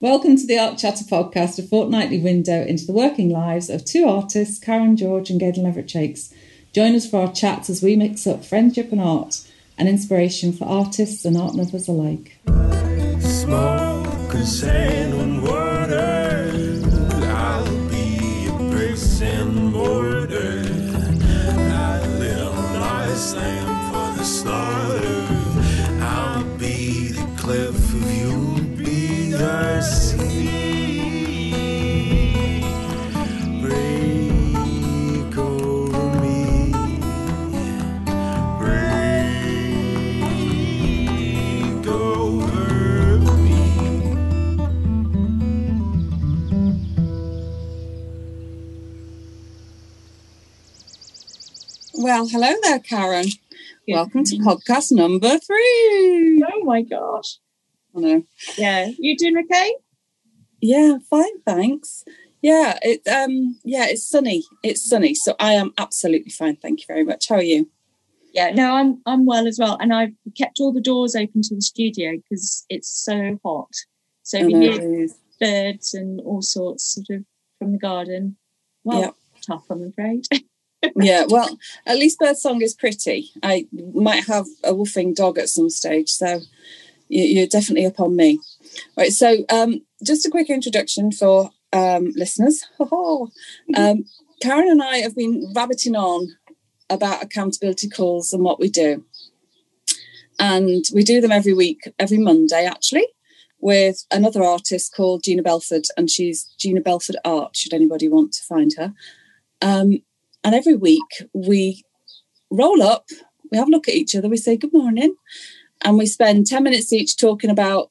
Welcome to the Art Chatter podcast, a fortnightly window into the working lives of two artists, Karen George and Gaynor Leverett Jaques. Join us for our chats as we mix up friendship and art, and inspiration for artists and art lovers alike. Smoke and water. I'll be a Well, hello there, Karen. Welcome to podcast number three. Oh my gosh. I know. Yeah. You doing okay? Yeah, fine, thanks. Yeah, it um yeah, it's sunny. It's sunny. So I am absolutely fine. Thank you very much. How are you? Yeah, no, I'm I'm well as well. And I've kept all the doors open to the studio because it's so hot. So we hear birds and all sorts sort of from the garden. Well, Yeah. tough, I'm afraid. yeah, well, at least birdsong is pretty. I might have a woofing dog at some stage, so you- you're definitely up on me. Right, so um, just a quick introduction for um, listeners. um, Karen and I have been rabbiting on about accountability calls and what we do. And we do them every week, every Monday actually, with another artist called Gina Belford, and she's Gina Belford Art, should anybody want to find her. Um, and every week we roll up, we have a look at each other, we say good morning, and we spend 10 minutes each talking about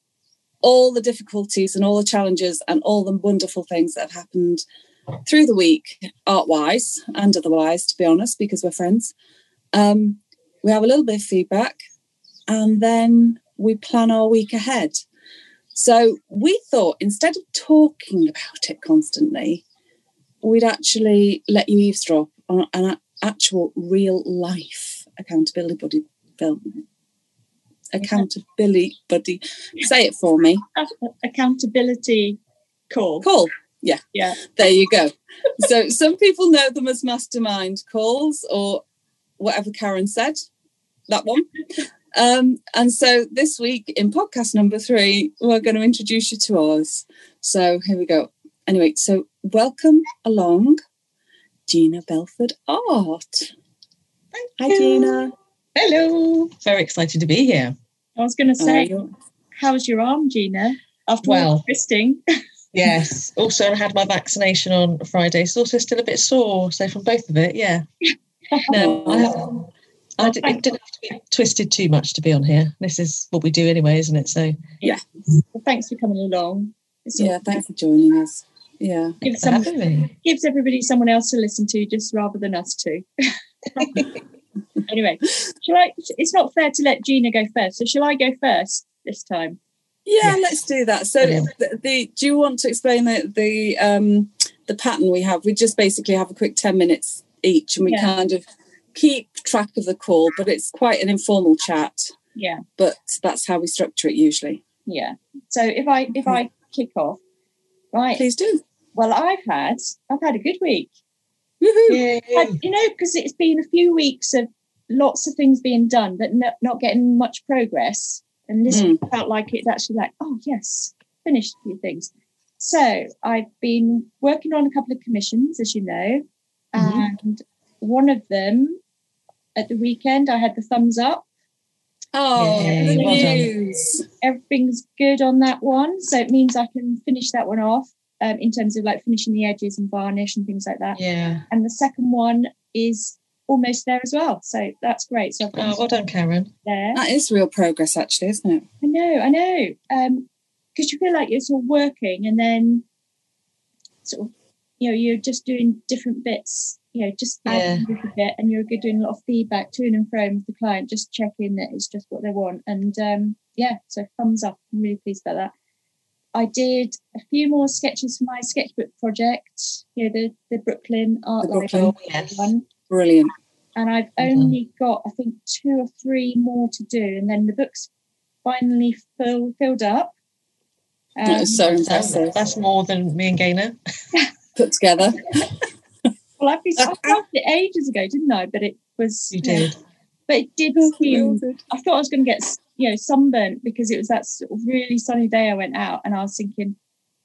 all the difficulties and all the challenges and all the wonderful things that have happened through the week, art wise and otherwise, to be honest, because we're friends. Um, we have a little bit of feedback and then we plan our week ahead. So we thought instead of talking about it constantly, we'd actually let you eavesdrop on an actual real life accountability buddy. Accountability buddy. Say it for me. Accountability call. Call. Yeah. Yeah. There you go. so some people know them as mastermind calls or whatever Karen said. That one. Um, and so this week in podcast number three, we're going to introduce you to ours. So here we go. Anyway, so welcome along, Gina Belford Art. Hi, you. Gina. Hello. Very excited to be here. I was going to say, you're- how's your arm, Gina? After Well. the twisting. Yes. also, I had my vaccination on Friday. It's also still a bit sore. So, from both of it, yeah. No, I, haven't, I d- it didn't have to be twisted too much to be on here. This is what we do anyway, isn't it? So, Well, thanks for coming along. It's all- yeah, thanks for joining us. Yeah. Give some, having gives everybody someone else to listen to just rather than us two. anyway, shall I? It's not fair to let Gina go first, so shall I go first this time? Yeah, Yes. let's do that. So, Brilliant. the, the do you want to explain the the um, the pattern we have? We just basically have a quick ten minutes each, and we Yeah. kind of keep track of the call, but it's quite an informal chat. Yeah, But that's how we structure it usually. yeah. So if I if I kick off, right? Please do. Well, I've had I've had a good week. Woohoo! Yay. I, you know, because it's been a few weeks of lots of things being done, but no, not getting much progress. And this Mm. felt like it's actually like, oh yes, finished a few things. So I've been working on a couple of commissions, as you know, Mhm. and one of them at the weekend I had the thumbs up. Oh, Yay, the well done. news! Everything's good on that one, so it means I can finish that one off um, in terms of like finishing the edges and varnish and things like that. Yeah. And the second one is almost there as well, so that's great. So I've got Oh, well done, Karen. there. That is real progress, actually, isn't it? I know, I know. Um, because you feel like you're sort of working and then sort of, you know, you're just doing different bits, you know, just adding a little bit and you're good doing a lot of feedback to and fro with the client, just checking that it's just what they want. And um, yeah, so thumbs up. I'm really pleased about that. I did a few more sketches for my sketchbook project, you know, the, the Brooklyn Art The Brooklyn. Yes. one Brilliant. and I've Well done. only got I think two or three more to do, and then the book's finally fill, filled up. That Um, was so That's, impressive. that's more than me and Gaynor. Put together. well, I've been, I started it ages ago, didn't I? But it was, You did. but it did We seem. did. I thought I was going to get, you know, sunburnt because it was that sort of really sunny day I went out, and I was thinking,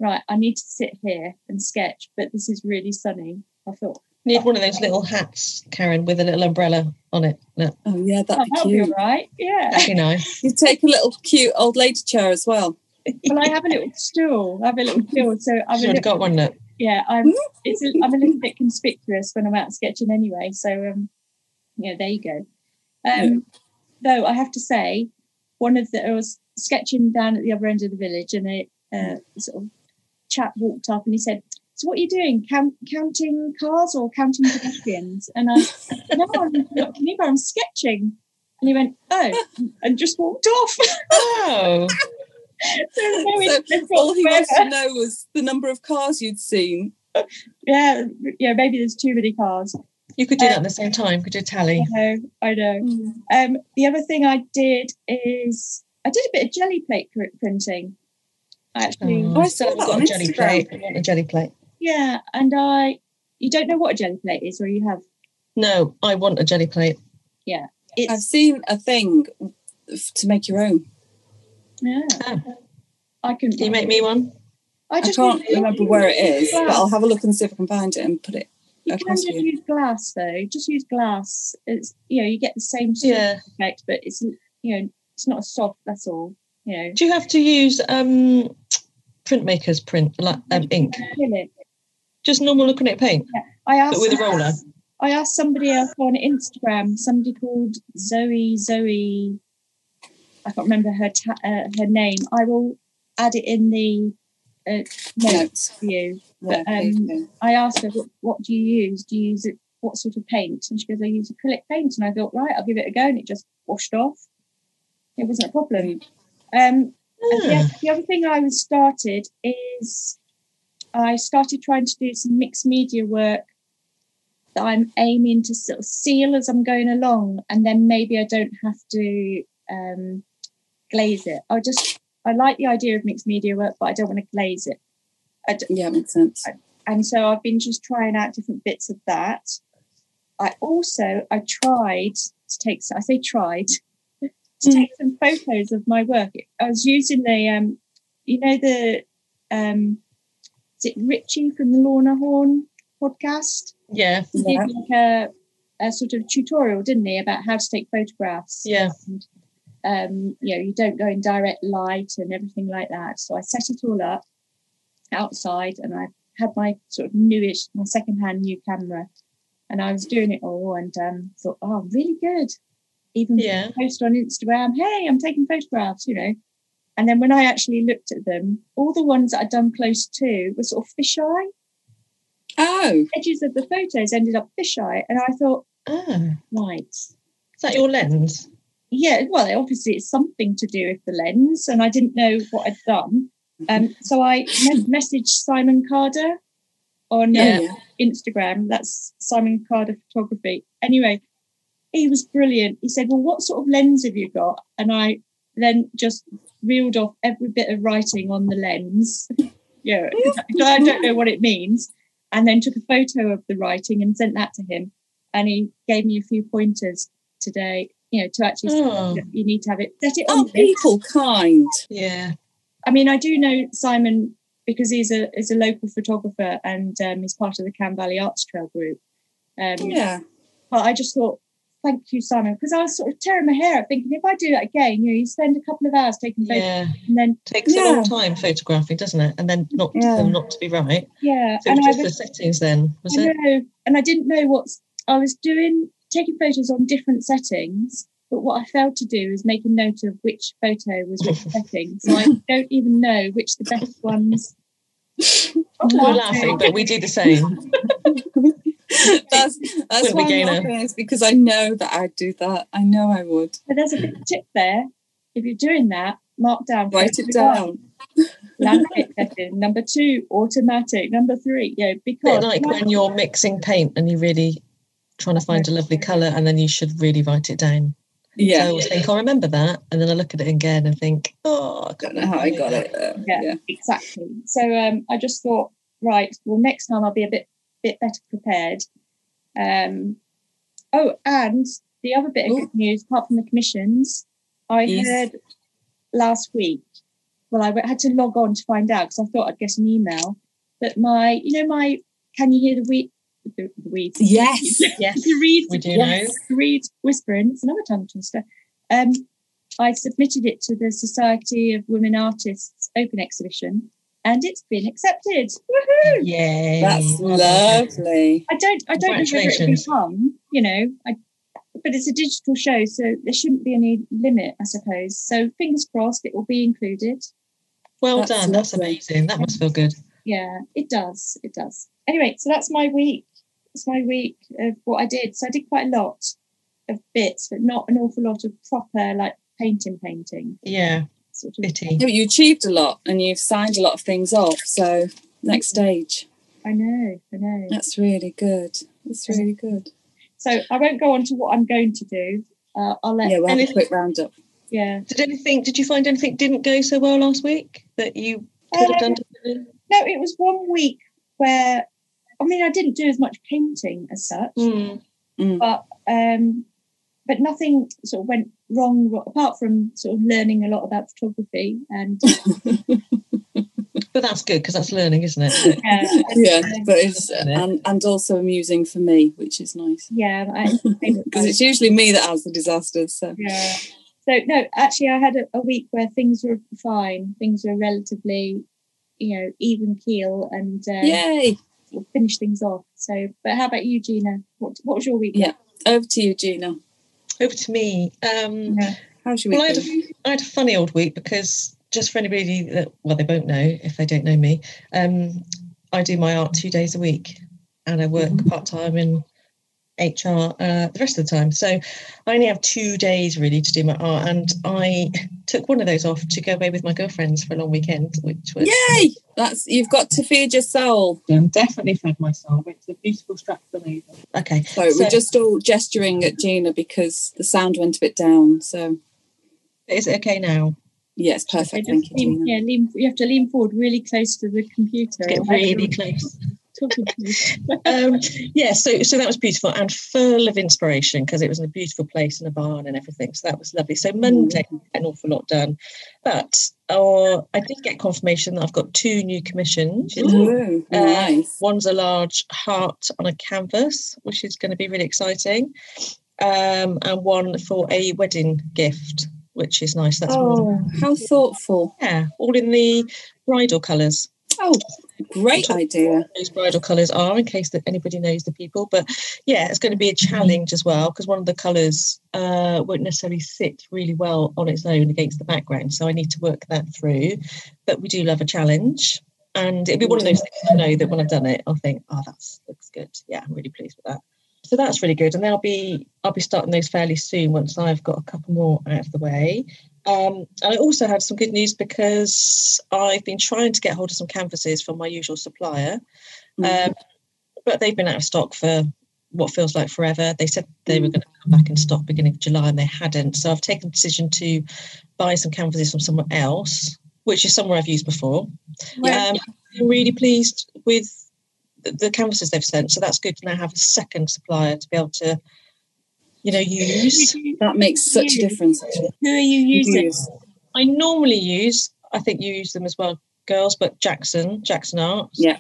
right, I need to sit here and sketch, but this is really sunny. I thought, You need one of oh, those little hats, Karen, with a little umbrella on it. No, Oh yeah, oh, that'd be that'll be all cute. right. Yeah. that'd be nice. You take a little cute old lady chair as well. well, I have a little stool. I have a little stool, so I'm a Should have little, got one. Look. Yeah, I'm it's a, I'm a little bit conspicuous when I'm out sketching anyway. So um, yeah, there you go. Um, though I have to say, one of the I was sketching down at the other end of the village, and a uh, sort of chap walked up and he said. So what are you doing? Count, counting cars or counting pedestrians? And I no, I'm not neither. I'm sketching. And he went, oh, and just walked off. Oh, There was no So all he wanted to know was the number of cars you'd seen. yeah, yeah, maybe there's too many cars. you could do that at the same time. Could you tally? I know, I know. Um, the other thing I did is I did a bit of jelly plate pr- printing. Actually, Oh, I I saw still haven't that got on a jelly Instagram. plate. I want a jelly plate. yeah, and I, you don't know what a jelly plate is, or you have? No, I want a jelly plate. It's I've seen a thing f- to make your own. Yeah. Oh. I can. Can you make me one? I I just can't remember where it is, but. I'll have a look and see if I can find it and put it. You can across just you. use glass though. Just use glass. It's you know you get the same sort of effect, but it's you know it's not a soft. That's all. You know, Do you have to use um printmakers print like um, ink? Just normal acrylic paint, Yeah. I asked but with a roller. I asked somebody else on Instagram, somebody called Zoe Zoe. I can't remember her ta- uh, her name. I will add it in the uh, notes for you. Yeah, But, um. I asked her, what, "What do you use? Do you use it? What sort of paint?" And she goes, "I use acrylic paint." And I thought, right, I'll give it a go, and it just washed off. It wasn't a problem. Um, and the, the other thing I was started is I started trying to do some mixed media work that I'm aiming to sort of seal as I'm going along, and then maybe I don't have to um, glaze it. I just I like the idea of mixed media work, but I don't want to glaze it. I d- Yeah, makes sense. and so I've been just trying out different bits of that. I also I tried to take I say tried to Mm. take some photos of my work. I was using the um you know the um is it Richie from the Laura Horn podcast? yeah, He Yeah. did like a, a sort of tutorial, didn't he, about how to take photographs? yeah. And, um, you know, you don't go in direct light and everything like that. So I set it all up outside and I had my sort of newish, my second-hand new camera and I was doing it all and um, thought, oh, really good. Even Yeah. post on Instagram, hey, I'm taking photographs, you know. And then when I actually looked at them, all the ones that I'd done close to were sort of fisheye. Oh, Edges of the photos ended up fisheye. And I thought, Ah, right, is that your lens? Yeah, well, obviously it's something to do with the lens, and I didn't know what I'd done. Um, so I me- messaged Simon Carder on yeah. uh, Instagram. That's Simon Carder Photography. Anyway, he was brilliant. He said, "Well, what sort of lens have you got?" And I then just reeled off every bit of writing on the lens. yeah, I don't know what it means, and then took a photo of the writing and sent that to him. And he gave me a few pointers today. You know, to actually Oh. you need to have it set it on. Aren't people kind? Yeah. I mean, I do know Simon because he's a is a local photographer and um, he's part of the Cam Valley Arts Trail group. Um, Yeah. But I just thought, thank you, Simon, because I was sort of tearing my hair out, thinking if I do that again, you know, you spend a couple of hours taking photos Yeah. and then Takes a long time photographing, doesn't it? And then not Yeah. them not to be right. yeah, So it and was I just the settings then, was I it? know, and I didn't know what I was doing, taking photos on different settings. But what I failed to do is make a note of which photo was which setting. So I don't even know which the best ones. We're laughing, but we do the same. that's that's Wouldn't why be I'm laughing is because I know that I'd do that. I know I would. But there's a big tip there. If you're doing that, mark down. Write it down. Landscape setting. Number two, automatic. Number three, yeah, bit because like when you're mixing paint and you're really trying to find a lovely colour and then you should really write it down. So I always think, I'll remember that. And then I look at it again and think, oh, I Don't know how I got it. uh, Yeah. yeah. exactly. So um, I just thought, right, well, next time I'll be a bit bit better prepared. Um, oh, and the other bit of Ooh. good news, apart from the commissions, I Yes. heard last week. Well, I had to log on to find out because I thought I'd get an email. But my, you know, my can you hear the weed? The, the weeds. Yes. Yes, the reed. we do Yes. know. The reed whispering. It's another tongue twister. Um, I submitted it to the Society of Women Artists Open Exhibition, and it's been accepted. Woohoo! Yay. That's lovely. I don't, I don't know whether it'll Congratulations. become, you know, I, but it's a digital show, so there shouldn't be any limit, I suppose. So fingers crossed, it will be included. Well That's done. That's amazing. That must feel good. Yeah, it does, it does. Anyway, so that's my week. That's my week of what I did. So I did quite a lot of bits, but not an awful lot of proper like painting, painting. Yeah, Sort of. pity. Yeah, but you achieved a lot and you've signed a lot of things off. So next stage. I know, I know. That's really good. That's really good. So I won't go on to what I'm going to do. Uh, I'll let. Yeah, we'll have a quick roundup. yeah. Did anything? Did you find anything didn't go so well last week that you could have done? Um, differently? No, it was one week where, I mean, I didn't do as much painting as such, Hmm. but um, but nothing sort of went wrong apart from sort of learning a lot about photography and But that's good because that's learning, isn't it? uh, Yeah, but it's and, and also amusing for me, which is nice. yeah, Because it's usually me that has the disasters. So yeah. So no, actually, I had a, a week where things were fine. Things were relatively, you know, even keel and uh, yay! Sort of finished things off. So, but how about you, Gina? What what was your week? Yeah. Over to you, Gina. Over to me. Um, Yeah. How's your well, I had, a, I had a funny old week because just for anybody that, well, they won't know if they don't know me, um, I do my art two days a week and I work Mhm. part time in HR uh, the rest of the time. So I only have two days really to do my art. And I took one of those off to go away with my girlfriends for a long weekend, which was Yay! That's you've got to feed your soul. um, definitely fed my soul. Went to the beautiful Stratford Avon. Okay. Sorry, So- we're just all gesturing at Gina because the sound went a bit down. So Is it okay now? yeah, perfect. just Thank you, lean, Gina. yeah, lean, you have to lean forward really close to the computer. Get really close. Talking to you. um, yeah, so so that was beautiful and full of inspiration because it was in a beautiful place in a barn and everything. So that was lovely. So Monday, an awful lot done, but uh, I did get confirmation that I've got two new commissions. Ooh, Uh, nice. One's a large heart on a canvas, which is going to be really exciting, um, and one for a wedding gift, which is nice. That's Oh, how thoughtful. yeah, all in the bridal colours. Oh, great idea. those bridal colours are in case that anybody knows the people but yeah it's going to be a challenge as well because one of the colours uh, won't necessarily sit really well on its own against the background so i need to work that through but we do love a challenge and it'll be one of those things i know that when i've done it i'll think oh that looks good. Yeah i'm really pleased with that. So that's really good and i'll be i'll be starting those fairly soon once i've got a couple more out of the way um, and I also have some good news because I've been trying to get hold of some canvases from my usual supplier, Mhm. um, but they've been out of stock for what feels like forever. They said they were going to come back in stock beginning of July and they hadn't. So I've taken the decision to buy some canvases from somewhere else, which is somewhere I've used before. Where- Um, I'm really pleased with the canvases they've sent. So that's good to now have a second supplier to be able to, you know, use. that makes such a difference. Actually. Who are you using? Use. I normally use, I think you use them as well, girls, but Jackson, Jackson Art. Yeah.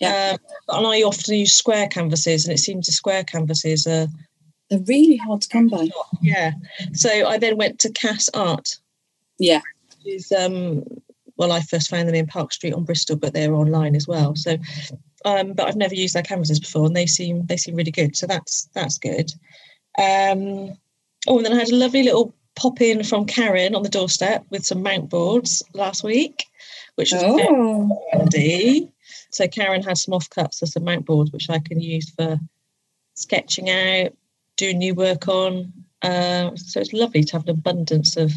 Yeah. Um, and I often use square canvases, and it seems the square canvases are, They're really hard to come by. yeah. So I then went to Cass Art. Yeah. Is, um, well, I first found them in Park Street on Bristol, but they're online as well. So, um, but I've never used their canvases before, and they seem they seem really good. So that's that's good. Um, oh, and then I had a lovely little pop in from Karen on the doorstep with some mount boards last week, which was very Oh, handy. So Karen had some offcuts of some mount boards, which I can use for sketching out, doing new work on. Uh, so it's lovely to have an abundance of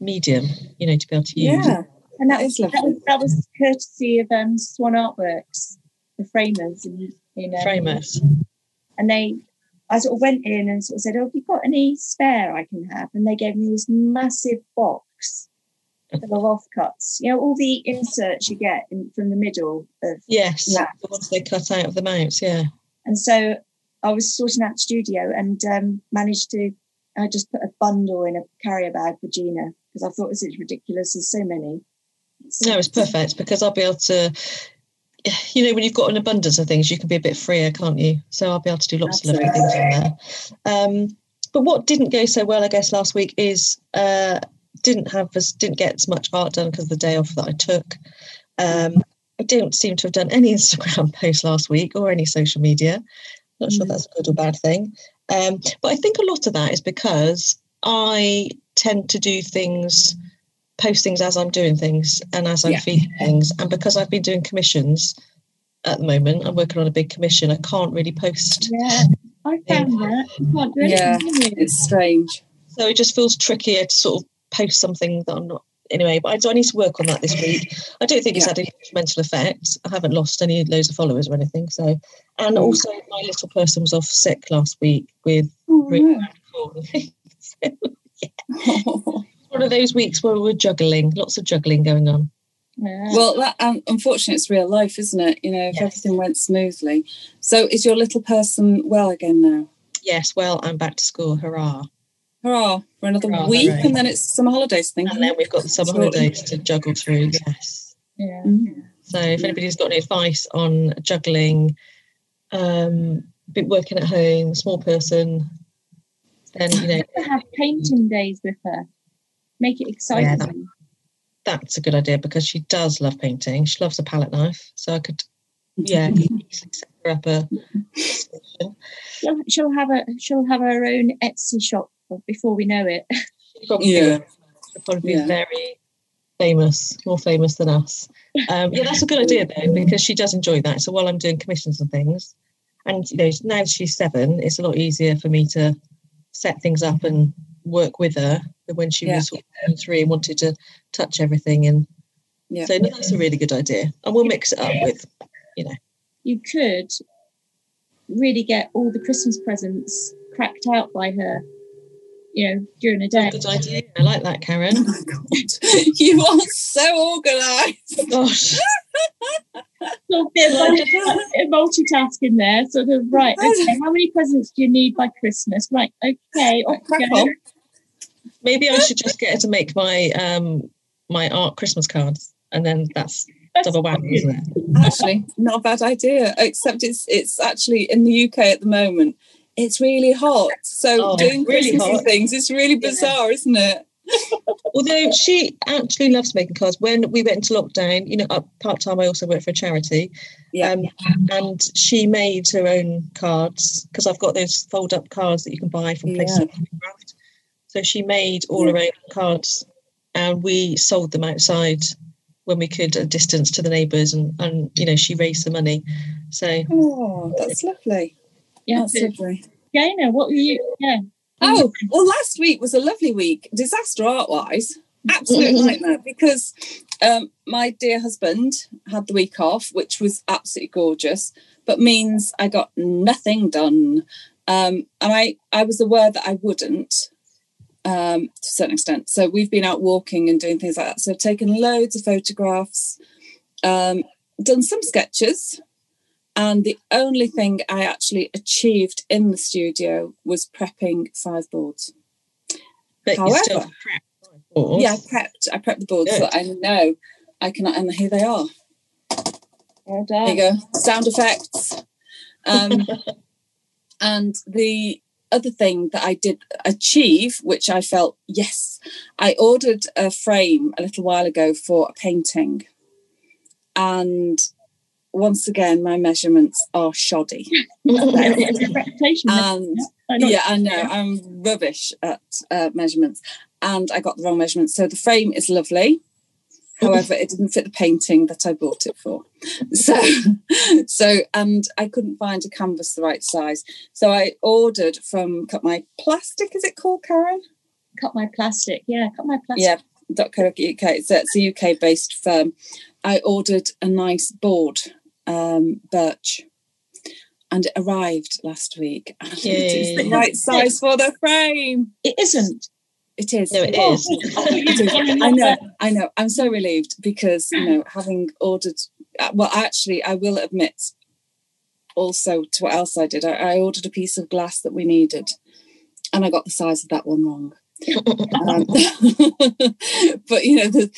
medium, you know, to be able to use. yeah. And that, That was, that lovely. was that was courtesy of um, Swan Artworks, the framers in, in um, Framers. and they I sort of went in and sort of said, "Oh, have you got any spare I can have?" And they gave me this massive box full of offcuts. You know, all the inserts you get in, from the middle of Yes, the ones they cut out of the mounts. Yeah. And so I was sorting out the studio and um, managed to. I just put a bundle in a carrier bag for Gina because I thought this is ridiculous. There's so many. No, it's perfect because I'll be able to. You know, when you've got an abundance of things, you can be a bit freer, can't you? So I'll be able to do lots of lovely things on there. Um, but what didn't go so well, I guess, last week is uh, didn't have as didn't get as much art done because of the day off that I took. Um, I don't seem to have done any Instagram posts last week or any social media. Not sure Mm. that's a good or bad thing. Um, but I think a lot of that is because I tend to do things, post things as I'm doing things and as I'm Yeah. feeding things. And because I've been doing commissions at the moment, I'm working on a big commission. I can't really post. Yeah, I found that. You can't do anything, Yeah. can? It's strange. So it just feels trickier to sort of post something that I'm not. Anyway, but I, so I need to work on that this week. I don't think it's had any detrimental effect. I haven't lost any loads of followers or anything. So, and Mm. also my little person was off sick last week with Oh, Really? no. one of those weeks where we're juggling, lots of juggling going on. Yeah. well, that um, unfortunately, it's real life, isn't it? You know, if Yes. everything went smoothly. So, is your little person well again now? Yes, well, I'm back to school. Hurrah! Hurrah for another Hurrah, week, hooray. and then it's summer holidays thing. And then we've got the summer Shortly. holidays to juggle through. Yes. yeah. Mm. So if anybody's got any advice on juggling, um, been working at home, small person, then you know have painting days with her. Make it exciting. that- that's a good idea because she does love painting. She loves a palette knife, so I could, yeah, easily set her up a. station. she'll, she'll have a she'll have her own Etsy shop before we know it. She probably Yeah. will. Probably Yeah. be very famous, more famous than us. Um, yeah, that's a good idea though because she does enjoy that. So while I'm doing commissions and things, and you know now she's seven, it's a lot easier for me to set things up and work with her when she Yeah. was sort of three and wanted to touch everything. And Yeah. so no, that's a really good idea, and we'll mix it up with. You know you could really get all the Christmas presents cracked out by her, you know, during a day. Good idea. I like that, Karen. Oh you are so organised. Gosh, of bit of multitasking there, sort of right. Okay, how many presents do you need by Christmas? Right, okay, off on. Maybe I should just get her to make my um my art Christmas cards, and then that's double whammy, isn't it? Actually, not a bad idea. Except it's it's actually in the UK at the moment. It's really hot, so Oh, doing really Christmassy hot. things is really bizarre, isn't it? Although she actually loves making cards. When we went into lockdown, you know, part time, I also work for a charity. Yeah. Um, and she made her own cards because I've got those fold up cards that you can buy from places Yeah. like Craft. So she made all her own cards and we sold them outside when we could at a distance to the neighbours and, and you know, she raised the money. So Oh, that's lovely. Yeah, That's lovely. Gaynor, what were you? Yeah. Oh, well, last week was a lovely week, disaster art wise. Absolute nightmare because um, my dear husband had the week off, which was absolutely gorgeous, but means I got nothing done. Um, and I, I was aware that I wouldn't um, to a certain extent. So we've been out walking and doing things like that. So I've taken loads of photographs, um, done some sketches, and the only thing I actually achieved in the studio was prepping five boards. but you still However- prep boards. Yeah, I prepped. I prepped the boards so Good. that I know I can. And here they are. Well There you go. Sound effects. Um, and the other thing that I did achieve, which I felt yes, I ordered a frame a little while ago for a painting, and once again my measurements are shoddy. It's a reputation. And yeah, I know. I'm rubbish at uh, measurements, and I got the wrong measurements. So the frame is lovely. However, it didn't fit the painting that I bought it for. So, so, and I couldn't find a canvas the right size. So I ordered from Cut My Plastic. Is it called Karen? Cut my plastic. Yeah, cut my plastic. Yeah. .co.uk. It's, a- it's a UK based firm. I ordered a nice board, um, birch, and it arrived last week. And it is the right size for the frame. It isn't. It is. No, it Oh, is. It is. I know, I know. I'm so relieved because you know, having ordered. uh, Well, actually, I will admit also to what else I did. I, I ordered a piece of glass that we needed, and I got the size of that one wrong. Um, but you know, the,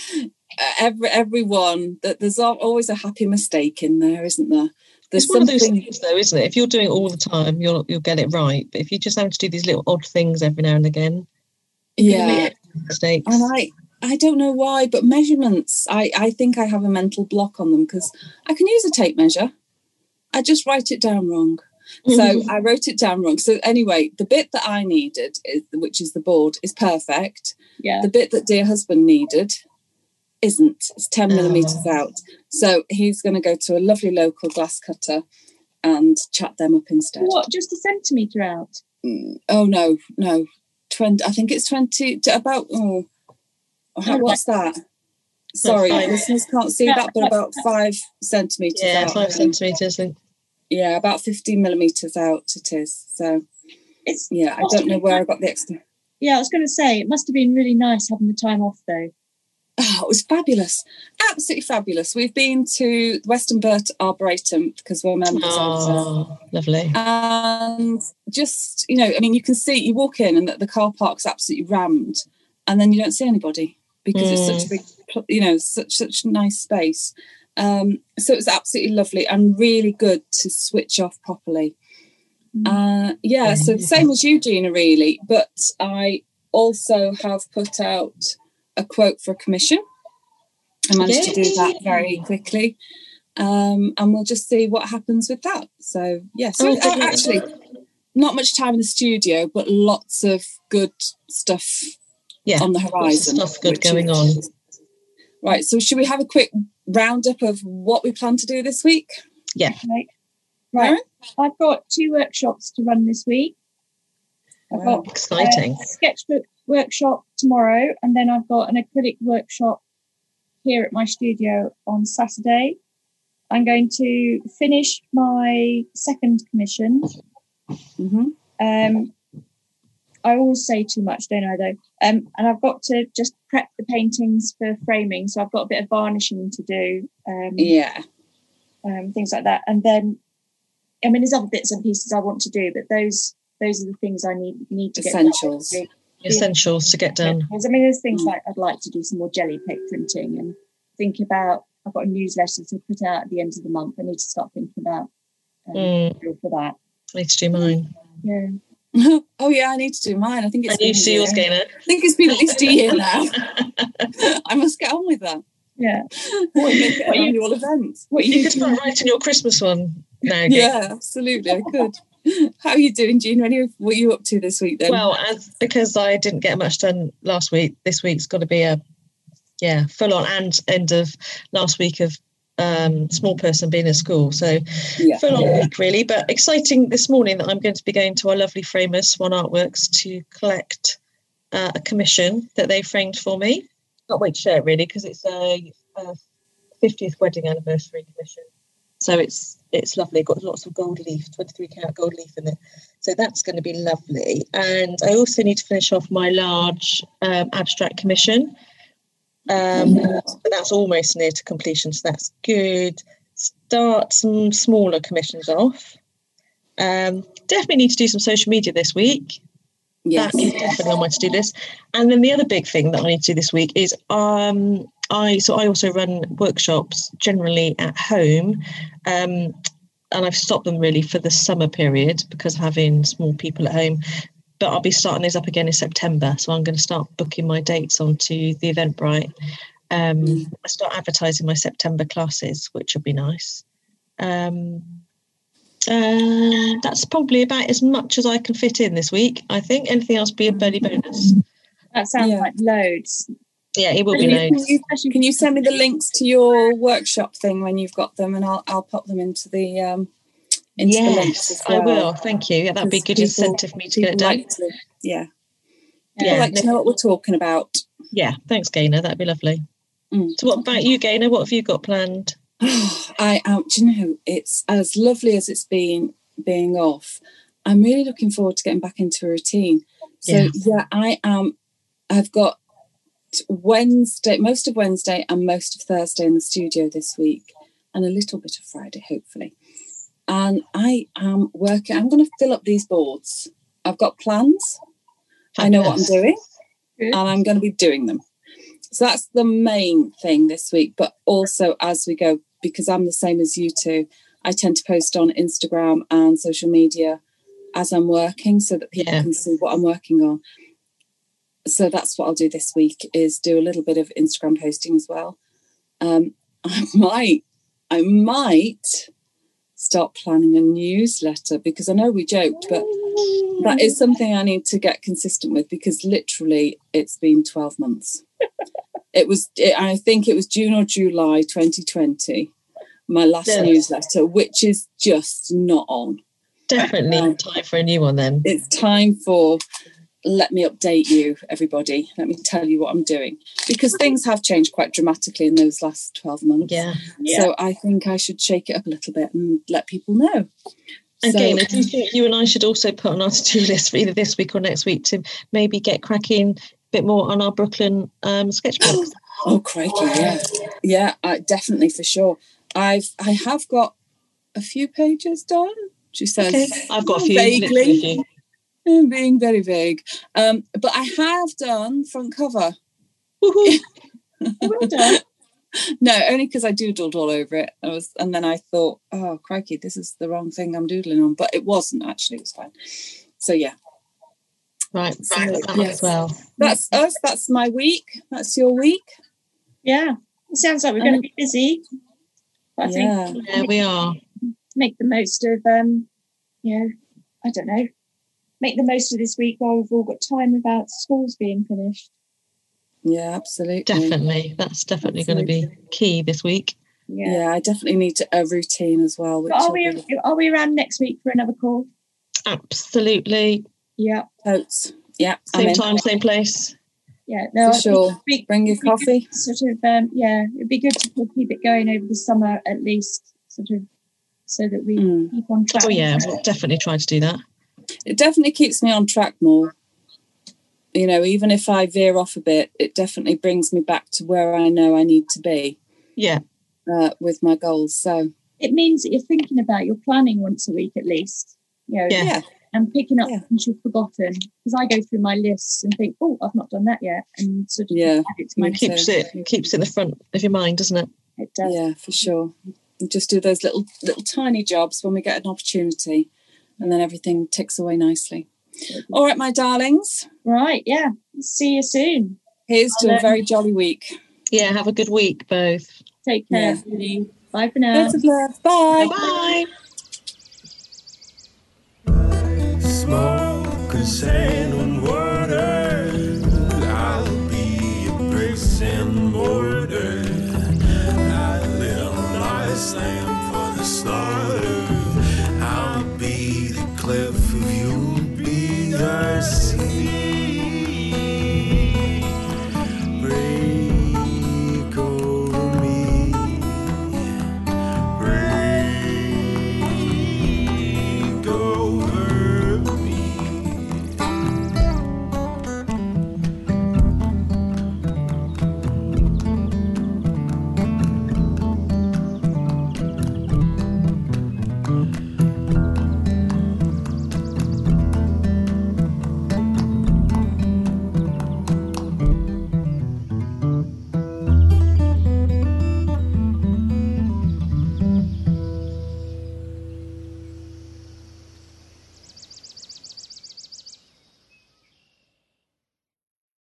uh, every everyone that there's always a happy mistake in there, isn't there? There's It's one of those something. things, though, isn't it? If you're doing it all the time, you'll you'll get it right. But if you just have to do these little odd things every now and again, you're gonna Yeah, mistakes. and I I don't know why, but measurements. I I think I have a mental block on them because I can use a tape measure. I just write it down wrong. So I wrote it down wrong. So anyway, the bit that I needed, is, which is the board, is perfect. Yeah. The bit that dear husband needed isn't. It's 10 millimeters out. So he's going to go to a lovely local glass cutter and chat them up instead. What? Just a centimetre out? Mm, Oh no, no. 20 I think it's 20 to about oh, how, what's that? Sorry, five. listeners can't see that, but about five centimeters yeah, out. five centimeters. Yeah, about 15 millimeters out it is. So It's yeah, I don't know where I got the extra. yeah. I was going to say it must have been really nice having the time off though. Oh, it was fabulous. Absolutely fabulous. We've been to Westonbirt Arboretum because we're members of Oh, lovely. and just you know i mean you can see you walk in and the, the car park's absolutely rammed and then you don't see anybody because it's such a big you know such such nice space um so it was absolutely lovely and really good to switch off properly uh yeah so the same as you gina really but i also have put out a quote for a commission i managed to do that very quickly um, and we'll just see what happens with that. So yeah, so Oh, uh, actually, not much time in the studio, but lots of good stuff Yeah, on the lots horizon. of stuff good which going is- on. Right, so should we have a quick roundup of what we plan to do this week? Okay. Right. Karen? I've got two workshops to run this week. I've Wow. got Exciting. a sketchbook workshop tomorrow, and then I've got an acrylic workshop here at my studio on Saturday. I'm going to finish my second commission. hmm Um, I always say too much, don't I? Though, um, and I've got to just prep the paintings for framing, so I've got a bit of varnishing to do, um, Yeah, um, things like that. And then, I mean, there's other bits and pieces I want to do, but those those are the things I need need to get done. Essentials. To get done. Because, I mean, there's things like I'd like to do some more jelly pick printing and think about. I've got a newsletter to put out at the end of the month. I need to start thinking about um, Mm, for that. I need to do mine. Yeah. oh yeah, I need to do mine. I think it's I need to do yours. Gaynor. I think it's been at least a year now. I must get on with that. Yeah. Make it What you- annual event. What You you could start writing your Christmas one now. Gaynor. Yeah, absolutely. I could. How are you doing? Anyway, what are you up to this week then? Well, as because I didn't get much done last week, this week's got to be a yeah full on and end of last week of um, small person being at school. So yeah. full on week really, but exciting this morning that I'm going to be going to our lovely framers Swan Artworks to collect uh, a commission that they framed for me. Can't wait to share it really because it's a, a 50th wedding anniversary commission. So it's it's lovely. Got lots of gold leaf, 23 karat gold leaf in it. So that's going to be lovely. And I also need to finish off my large um, abstract commission. Um, but that's almost near to completion, so that's good. Start some smaller commissions off. Um, definitely need to do some social media this week. Yes. That is definitely on my to-do list. And then the other big thing that I need to do this week is um, I so I also run workshops generally at home. Um, and I've stopped them really for the summer period because having small people at home. But I'll be starting those up again in September. So I'm going to start booking my dates onto the Eventbrite. Um, I start advertising my September classes, which would be nice. Um, uh, that's probably about as much as I can fit in this week. I think anything else be a buddy bonus. That sounds Yeah. like loads. Yeah, it will be Can you, loads. can, you, can you send me the links to your workshop thing when you've got them, and I'll I'll pop them into the um into the links. Yes, as I will. Thank you. Yeah, that'd be a good people- incentive for me to get it done. like to, yeah, Yeah, people like to know what we're talking about. yeah. Thanks, Gaynor. That'd be lovely. Mm. So, what about you, Gaynor? What have you got planned? I um, do you know it's as lovely as it's been being off, I'm really looking forward to getting back into a routine. So Yeah. yeah, I am. I've got Wednesday, most of Wednesday and most of Thursday in the studio this week, and a little bit of Friday, hopefully. And I am working. I'm going to fill up these boards. I've got plans. I know what I'm doing Good. and I'm going to be doing them. So that's the main thing this week. But also as we go, because I'm the same as you two, I tend to post on Instagram and social media as I'm working so that people Yeah. can see what I'm working on. So that's what I'll do this week is do a little bit of Instagram posting as well. Um, I might, I might start planning a newsletter because I know we joked, but that is something I need to get consistent with because literally it's been 12 months. It was, it, I think it was June or July 2020, my last Yeah. newsletter, which is just not on. Definitely Um, time for a new one then. It's time for let me update you, everybody. Let me tell you what I'm doing because things have changed quite dramatically in those last 12 months. Yeah. Yeah. So I think I should shake it up a little bit and let people know. Again, So- I do think you and I should also put on our to-do list for either this week or next week to maybe get cracking bit more on our Brooklyn um, sketchbook. Oh, crikey, yeah, yeah, I, definitely for sure. I've I have got a few pages done. She says Okay. I've got a few. Vaguely. literally a few. I'm being very vague, um, but I have done front cover. Well done. No, only because I doodled all over it. I was, and then I thought, oh crikey, this is the wrong thing I'm doodling on, but it wasn't actually. It was fine. So yeah, Right, So, right, that yes. as well. that's us. That's my week. That's your week. Yeah. It sounds like we're going Um, to be busy. But I yeah. think Yeah, we are. make the most of um you know i don't know make the most of this week while we've all got time without schools being finished Yeah, absolutely. Definitely. That's definitely going to be key this week. yeah, Yeah, I definitely need a routine as well. Which but are we be are we around next week for another call Absolutely. Yeah totes. Yeah, Same time, same place. yeah no For sure. be- Bring your it'd be good coffee. sort of um yeah it'd be good to keep it going over the summer at least sort of so that we Mm. keep on track Oh, yeah, we'll definitely try to do that. It definitely keeps me on track more. You know, even if I veer off a bit, it definitely brings me back to where I know I need to be Yeah, uh, with my goals. So it means that you're thinking about your planning once a week at least you know Yeah. yeah, and picking up Yeah. things you've forgotten because I go through my lists and think, oh, I've not done that yet, and sort of Yeah. add it to my keeps too. it keeps it in the front of your mind, doesn't it? It does. yeah, for sure. And just do those little little tiny jobs when we get an opportunity, and then everything ticks away nicely. All right, my darlings. Right, yeah. See you soon. Here's to a I'll, um, very jolly week. Yeah, have a good week, both. Take care. Yeah. Bye for now. Lots of love. Bye. Bye. And sand and water. I'll be a bricks and mortar. I live my slam for the stars.